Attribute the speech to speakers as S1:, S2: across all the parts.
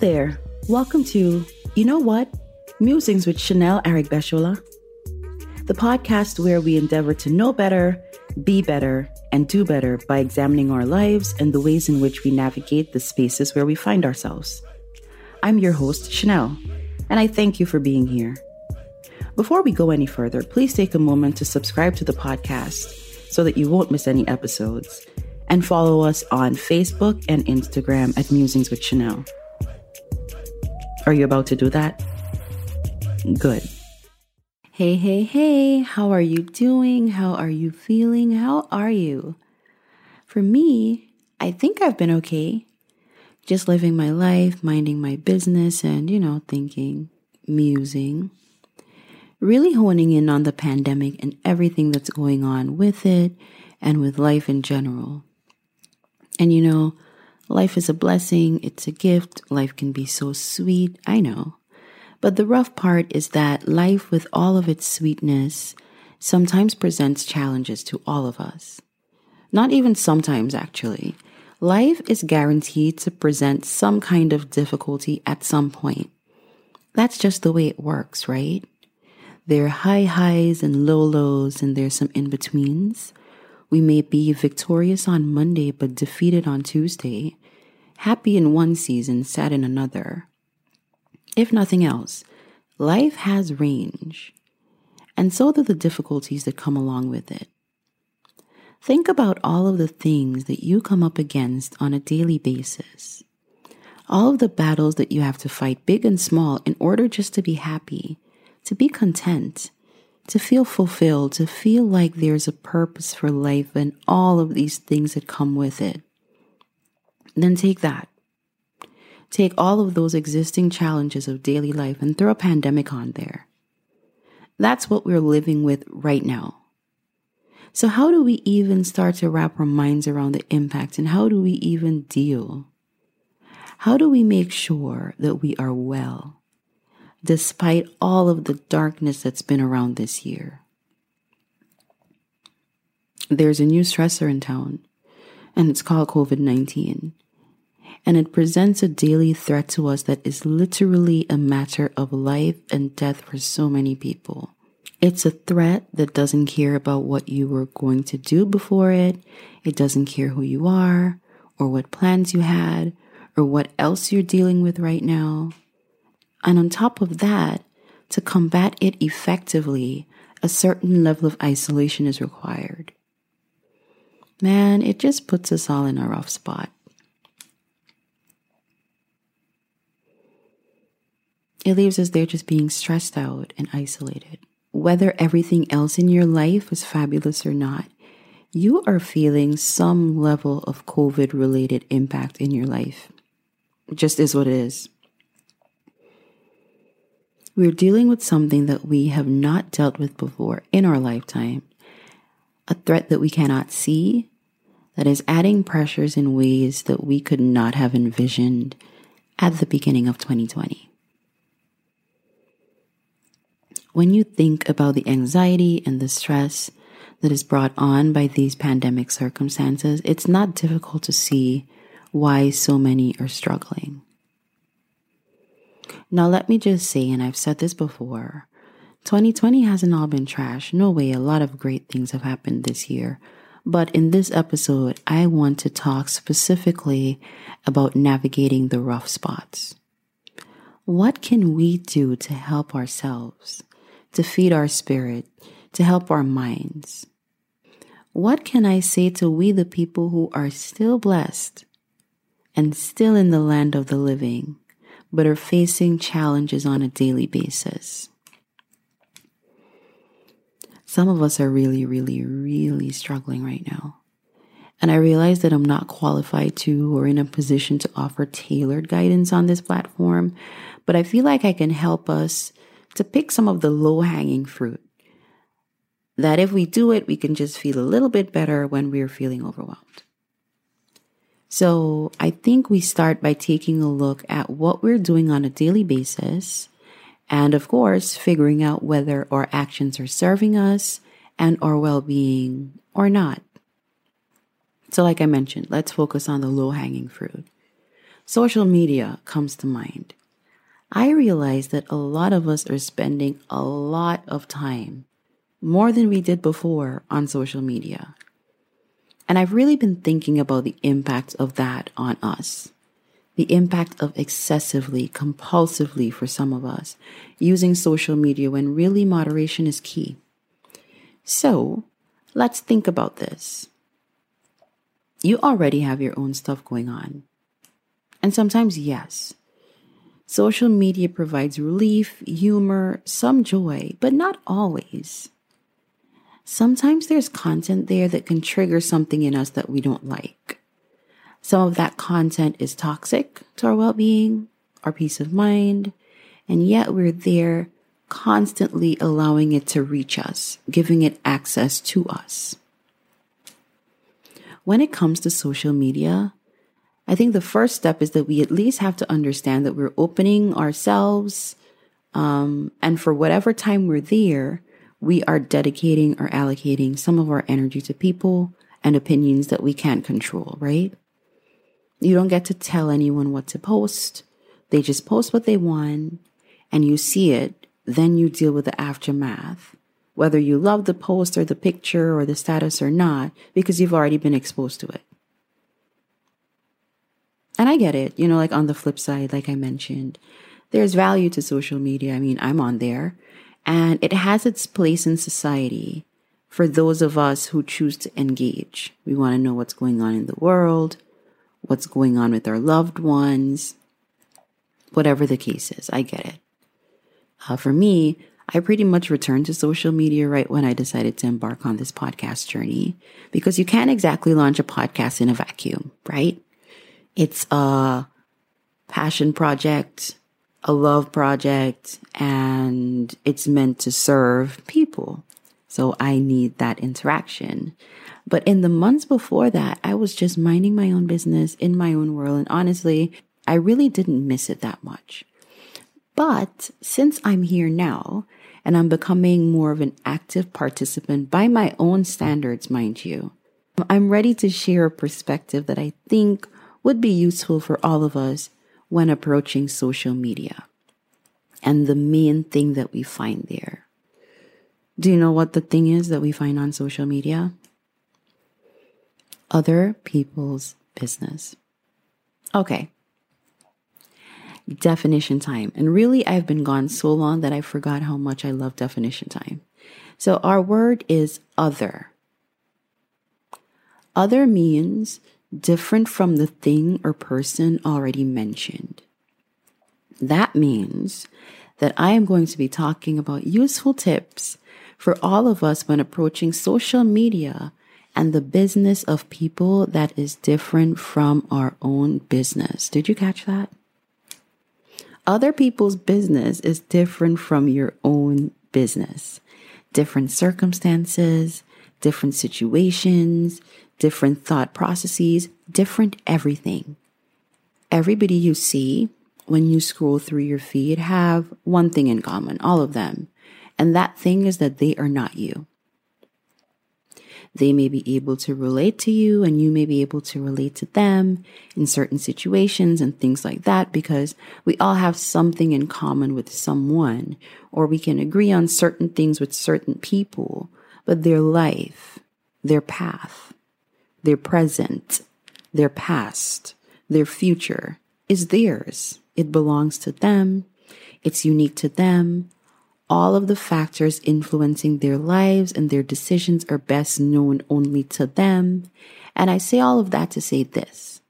S1: there. Welcome to, you know what? Musings with Shinnell Arigbeshola, the podcast where we endeavor to know better, be better, and do better by examining our lives and the ways in which we navigate the spaces where we find ourselves. I'm your host, Shinnell, and I thank you for being here. Before we go any further, please take a moment to subscribe to the podcast so that you won't miss any episodes, and follow us on Facebook and Instagram at Musings with Shinnell. Are you about to do that? Good. Hey, hey, hey, how are you doing? How are you feeling? How are you? For me, I think I've been okay. Just living my life, minding my business, and, you know, thinking, musing. Really honing in on the pandemic and everything that's going on with it and with life in general. And, you know, Life is a blessing, it's a gift. Life can be so sweet, I know. But the rough part is that life, with all of its sweetness, sometimes presents challenges to all of us. Not even sometimes, actually. Life is guaranteed to present some kind of difficulty at some point. That's just the way it works, right? There are high highs and low lows, and there's some in betweens. We may be victorious on Monday but defeated on Tuesday happy in one season, sad in another. If nothing else, life has range, and so do the difficulties that come along with it. Think about all of the things that you come up against on a daily basis. All of the battles that you have to fight, big and small, in order just to be happy, to be content, to feel fulfilled, to feel like there's a purpose for life, and all of these things that come with it. Then take that. Take all of those existing challenges of daily life and throw a pandemic on there. That's what we're living with right now. So, how do we even start to wrap our minds around the impact and how do we even deal? How do we make sure that we are well despite all of the darkness that's been around this year? There's a new stressor in town, and it's called COVID 19 and it presents a daily threat to us that is literally a matter of life and death for so many people. It's a threat that doesn't care about what you were going to do before it. It doesn't care who you are or what plans you had or what else you're dealing with right now. And on top of that, to combat it effectively, a certain level of isolation is required. Man, it just puts us all in a rough spot. It leaves us there just being stressed out and isolated. Whether everything else in your life was fabulous or not, you are feeling some level of COVID related impact in your life. It just is what it is. We're dealing with something that we have not dealt with before in our lifetime, a threat that we cannot see, that is adding pressures in ways that we could not have envisioned at the beginning of 2020 when you think about the anxiety and the stress that is brought on by these pandemic circumstances, it's not difficult to see why so many are struggling. Now, let me just say, and I've said this before 2020 hasn't all been trash. No way, a lot of great things have happened this year. But in this episode, I want to talk specifically about navigating the rough spots. What can we do to help ourselves? To feed our spirit, to help our minds. What can I say to we the people who are still blessed and still in the land of the living, but are facing challenges on a daily basis? Some of us are really, really, really struggling right now. And I realize that I'm not qualified to or in a position to offer tailored guidance on this platform, but I feel like I can help us to pick some of the low hanging fruit. That if we do it, we can just feel a little bit better when we're feeling overwhelmed. So I think we start by taking a look at what we're doing on a daily basis. And of course, figuring out whether our actions are serving us and our well being or not. So, like I mentioned, let's focus on the low hanging fruit. social media comes to mind. I realize that a lot of us are spending a lot of time, more than we did before, on social media. And I've really been thinking about the impact of that on us. The impact of excessively, compulsively for some of us using social media when really moderation is key. So let's think about this. You already have your own stuff going on. And sometimes, yes, social media provides relief, humor, some joy, but not always. Sometimes there's content there that can trigger something in us that we don't like. Some of that content is toxic to our well being, our peace of mind, and yet we're there constantly allowing it to reach us, giving it access to us. When it comes to social media, I think the first step is that we at least have to understand that we're opening ourselves, um, and for whatever time we're there, we are dedicating or allocating some of our energy to people and opinions that we can't control, right? You don't get to tell anyone what to post. They just post what they want and you see it. Then you deal with the aftermath, whether you love the post or the picture or the status or not, because you've already been exposed to it. And I get it, you know, like on the flip side, like I mentioned, there's value to social media. I mean, I'm on there and it has its place in society for those of us who choose to engage. We want to know what's going on in the world, what's going on with our loved ones, whatever the case is. I get it. Uh, for me, I pretty much returned to social media right when I decided to embark on this podcast journey because you can't exactly launch a podcast in a vacuum, right? It's a passion project, a love project, and it's meant to serve people. So I need that interaction. But in the months before that, I was just minding my own business in my own world. And honestly, I really didn't miss it that much. But since I'm here now and I'm becoming more of an active participant by my own standards, mind you, I'm ready to share a perspective that I think would be useful for all of us when approaching social media and the main thing that we find there. Do you know what the thing is that we find on social media? Other people's business. Okay. Definition time. And really, I've been gone so long that I forgot how much I love definition time. So, our word is other. Other means different from the thing or person already mentioned. That means that I am going to be talking about useful tips for all of us when approaching social media and the business of people that is different from our own business. Did you catch that? Other people's business is different from your own business. Different circumstances, different situations, different thought processes, different everything. Everybody you see when you scroll through your feed have one thing in common, all of them. And that thing is that they are not you. They may be able to relate to you and you may be able to relate to them in certain situations and things like that because we all have something in common with someone or we can agree on certain things with certain people, but their life, their path, their present, their past, their future is theirs. It belongs to them. It's unique to them. All of the factors influencing their lives and their decisions are best known only to them. And I say all of that to say this.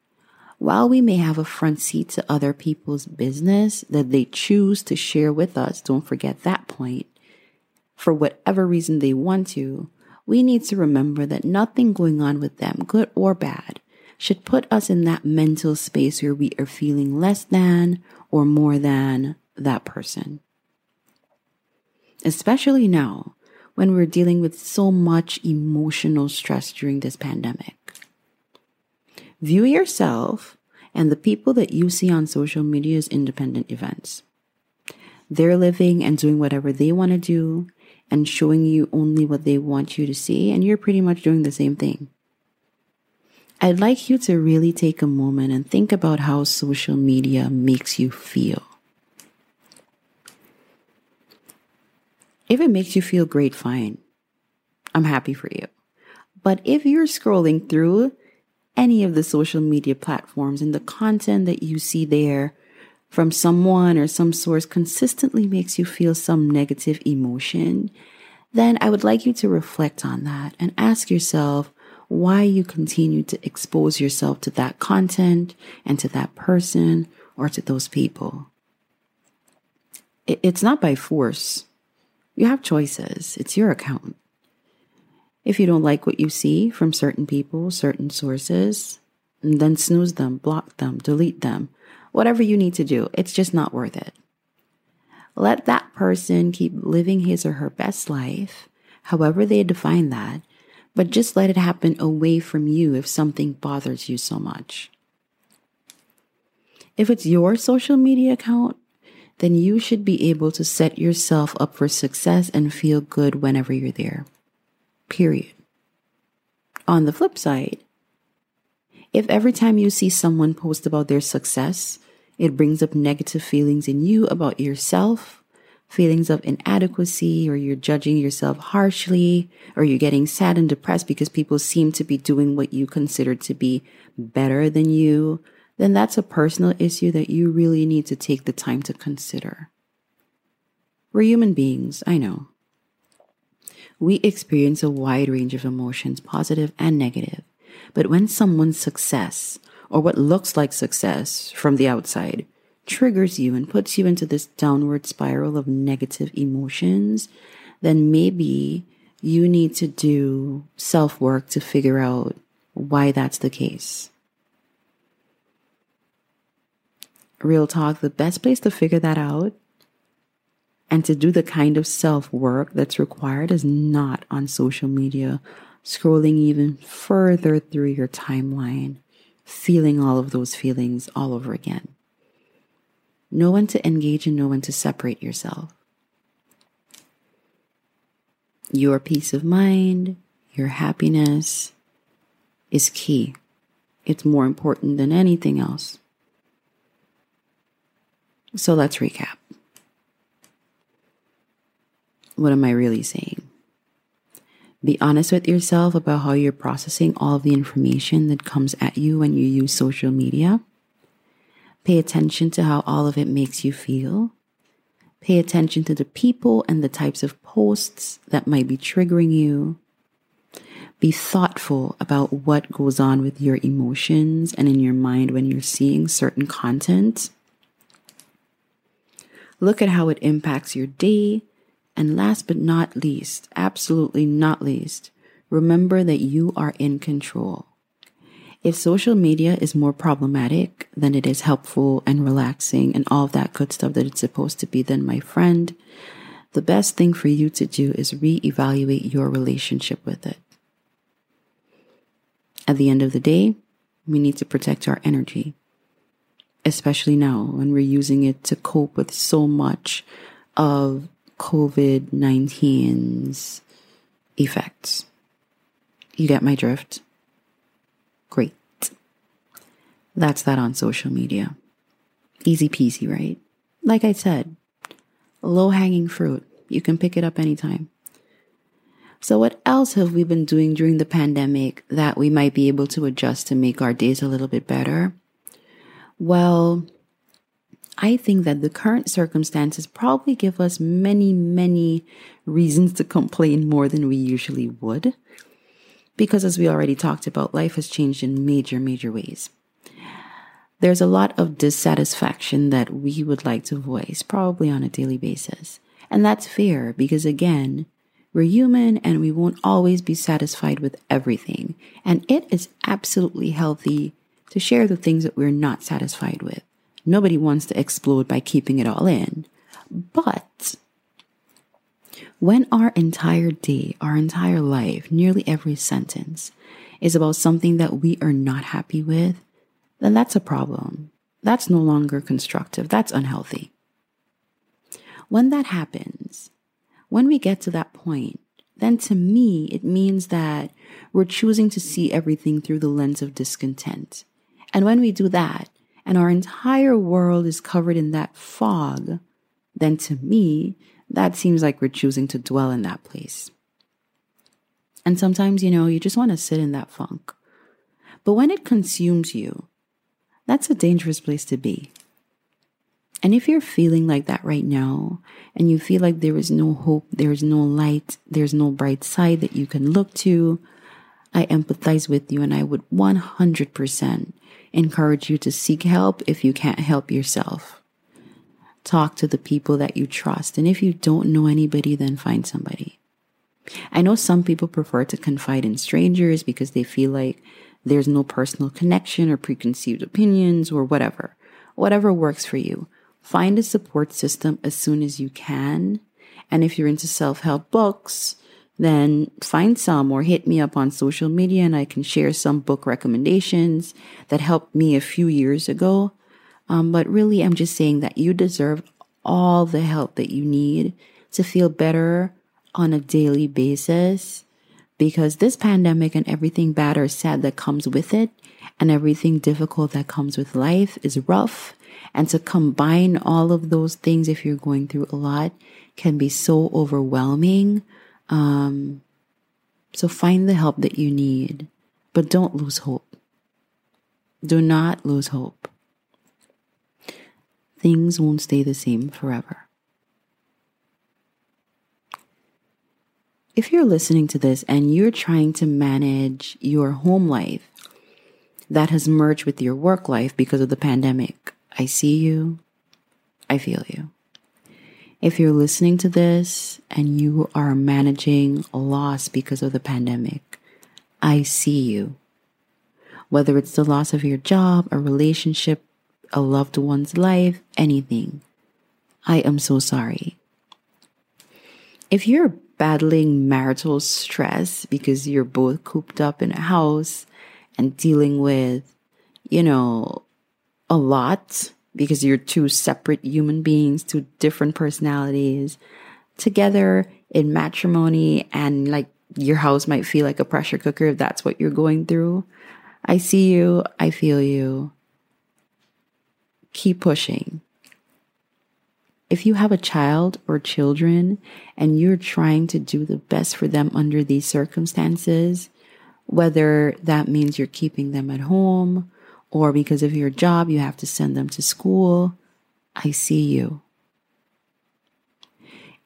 S1: While we may have a front seat to other people's business that they choose to share with us, don't forget that point. For whatever reason they want to, we need to remember that nothing going on with them, good or bad, should put us in that mental space where we are feeling less than or more than that person. Especially now when we're dealing with so much emotional stress during this pandemic. View yourself and the people that you see on social media as independent events. They're living and doing whatever they want to do and showing you only what they want you to see, and you're pretty much doing the same thing. I'd like you to really take a moment and think about how social media makes you feel. If it makes you feel great, fine. I'm happy for you. But if you're scrolling through any of the social media platforms and the content that you see there from someone or some source consistently makes you feel some negative emotion, then I would like you to reflect on that and ask yourself why you continue to expose yourself to that content and to that person or to those people. It's not by force. You have choices. It's your account. If you don't like what you see from certain people, certain sources, then snooze them, block them, delete them, whatever you need to do. It's just not worth it. Let that person keep living his or her best life, however they define that, but just let it happen away from you if something bothers you so much. If it's your social media account, then you should be able to set yourself up for success and feel good whenever you're there period. On the flip side, if every time you see someone post about their success, it brings up negative feelings in you about yourself, feelings of inadequacy, or you're judging yourself harshly, or you're getting sad and depressed because people seem to be doing what you consider to be better than you, then that's a personal issue that you really need to take the time to consider. We're human beings, I know we experience a wide range of emotions, positive and negative. But when someone's success, or what looks like success from the outside, triggers you and puts you into this downward spiral of negative emotions, then maybe you need to do self work to figure out why that's the case. Real talk, the best place to figure that out and to do the kind of self work that's required is not on social media, scrolling even further through your timeline, feeling all of those feelings all over again. Know when to engage and know when to separate yourself. Your peace of mind, your happiness is key. It's more important than anything else. So let's recap. What am I really saying? Be honest with yourself about how you're processing all of the information that comes at you when you use social media. Pay attention to how all of it makes you feel. Pay attention to the people and the types of posts that might be triggering you. Be thoughtful about what goes on with your emotions and in your mind when you're seeing certain content. Look at how it impacts your day and last but not least, absolutely not least, remember that you are in control. If social media is more problematic than it is helpful and relaxing and all of that good stuff that it's supposed to be, then my friend, the best thing for you to do is reevaluate your relationship with it. At the end of the day, we need to protect our energy, especially now when we're using it to cope with so much of COVID 19's effects. You get my drift? Great. That's that on social media. Easy peasy, right? Like I said, low hanging fruit. You can pick it up anytime. So, what else have we been doing during the pandemic that we might be able to adjust to make our days a little bit better? Well, I think that the current circumstances probably give us many, many reasons to complain more than we usually would. Because as we already talked about, life has changed in major, major ways. There's a lot of dissatisfaction that we would like to voice, probably on a daily basis. And that's fair because, again, we're human and we won't always be satisfied with everything. And it is absolutely healthy to share the things that we're not satisfied with. Nobody wants to explode by keeping it all in. But when our entire day, our entire life, nearly every sentence is about something that we are not happy with, then that's a problem. That's no longer constructive. That's unhealthy. When that happens, when we get to that point, then to me, it means that we're choosing to see everything through the lens of discontent. And when we do that, and our entire world is covered in that fog, then to me, that seems like we're choosing to dwell in that place. And sometimes, you know, you just want to sit in that funk. But when it consumes you, that's a dangerous place to be. And if you're feeling like that right now, and you feel like there is no hope, there is no light, there's no bright side that you can look to, I empathize with you and I would 100% encourage you to seek help if you can't help yourself. Talk to the people that you trust. And if you don't know anybody, then find somebody. I know some people prefer to confide in strangers because they feel like there's no personal connection or preconceived opinions or whatever. Whatever works for you. Find a support system as soon as you can. And if you're into self help books, then find some or hit me up on social media and I can share some book recommendations that helped me a few years ago. Um, but really, I'm just saying that you deserve all the help that you need to feel better on a daily basis because this pandemic and everything bad or sad that comes with it and everything difficult that comes with life is rough. And to combine all of those things, if you're going through a lot, can be so overwhelming. Um, so find the help that you need, but don't lose hope. Do not lose hope. Things won't stay the same forever. If you're listening to this and you're trying to manage your home life that has merged with your work life because of the pandemic, I see you. I feel you. If you're listening to this and you are managing a loss because of the pandemic, I see you. Whether it's the loss of your job, a relationship, a loved one's life, anything, I am so sorry. If you're battling marital stress because you're both cooped up in a house and dealing with, you know, a lot because you're two separate human beings, two different personalities together in matrimony and like your house might feel like a pressure cooker if that's what you're going through. I see you. I feel you. Keep pushing if you have a child or children and you're trying to do the best for them under these circumstances, whether that means you're keeping them at home or because of your job, you have to send them to school, I see you.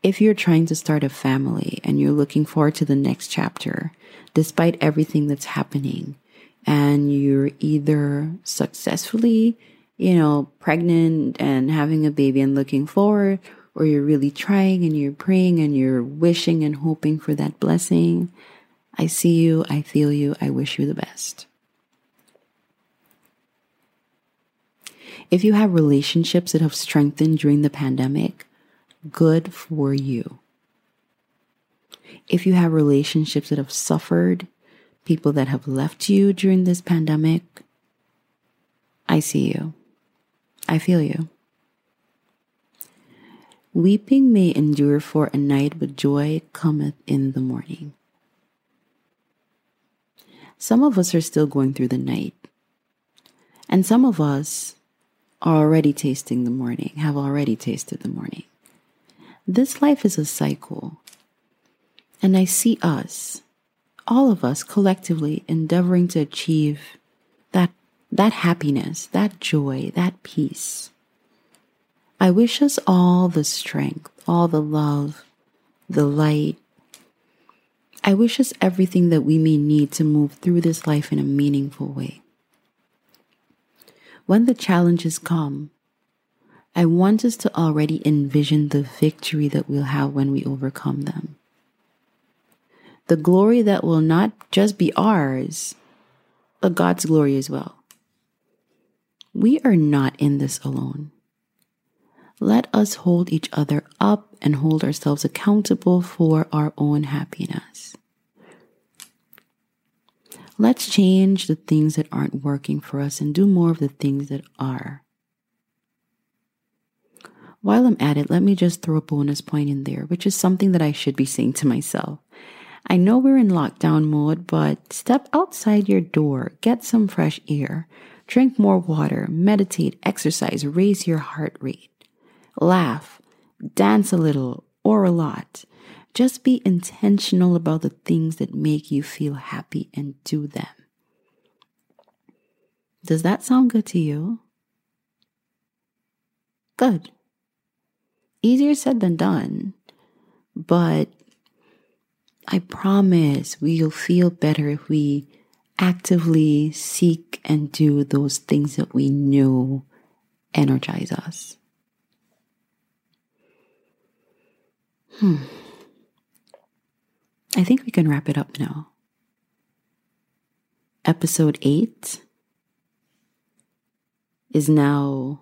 S1: If you're trying to start a family and you're looking forward to the next chapter, despite everything that's happening, and you're either successfully you know, pregnant and having a baby and looking forward, or you're really trying and you're praying and you're wishing and hoping for that blessing, I see you, I feel you, I wish you the best. If you have relationships that have strengthened during the pandemic, good for you. If you have relationships that have suffered, people that have left you during this pandemic, I see you. I feel you. Weeping may endure for a night, but joy cometh in the morning. Some of us are still going through the night, and some of us are already tasting the morning, have already tasted the morning. This life is a cycle, and I see us, all of us collectively, endeavoring to achieve that that happiness, that joy, that peace. I wish us all the strength, all the love, the light. I wish us everything that we may need to move through this life in a meaningful way. When the challenges come, I want us to already envision the victory that we'll have when we overcome them. The glory that will not just be ours, but God's glory as well. We are not in this alone. Let us hold each other up and hold ourselves accountable for our own happiness. Let's change the things that aren't working for us and do more of the things that are. While I'm at it, let me just throw a bonus point in there, which is something that I should be saying to myself. I know we're in lockdown mode, but step outside your door, get some fresh air, drink more water, meditate, exercise, raise your heart rate, laugh, dance a little or a lot. Just be intentional about the things that make you feel happy and do them. Does that sound good to you? Good. Easier said than done, but I promise we'll feel better if we actively seek and do those things that we know energize us. Hmm. I think we can wrap it up now. Episode 8 is now,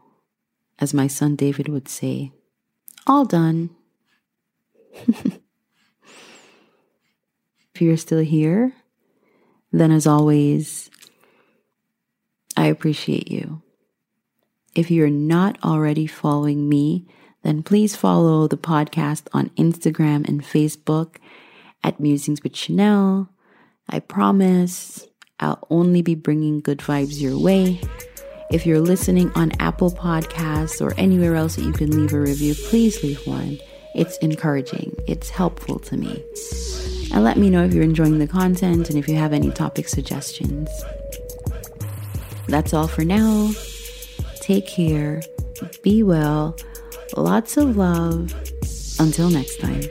S1: as my son David would say, all done. if you're still here, then as always, I appreciate you. If you're not already following me, then please follow the podcast on Instagram and Facebook at Musings with Shinnell. I promise I'll only be bringing good vibes your way. If you're listening on Apple Podcasts or anywhere else that you can leave a review, please leave one. It's encouraging, it's helpful to me. And let me know if you're enjoying the content and if you have any topic suggestions. That's all for now. Take care. Be well. Lots of love. Until next time.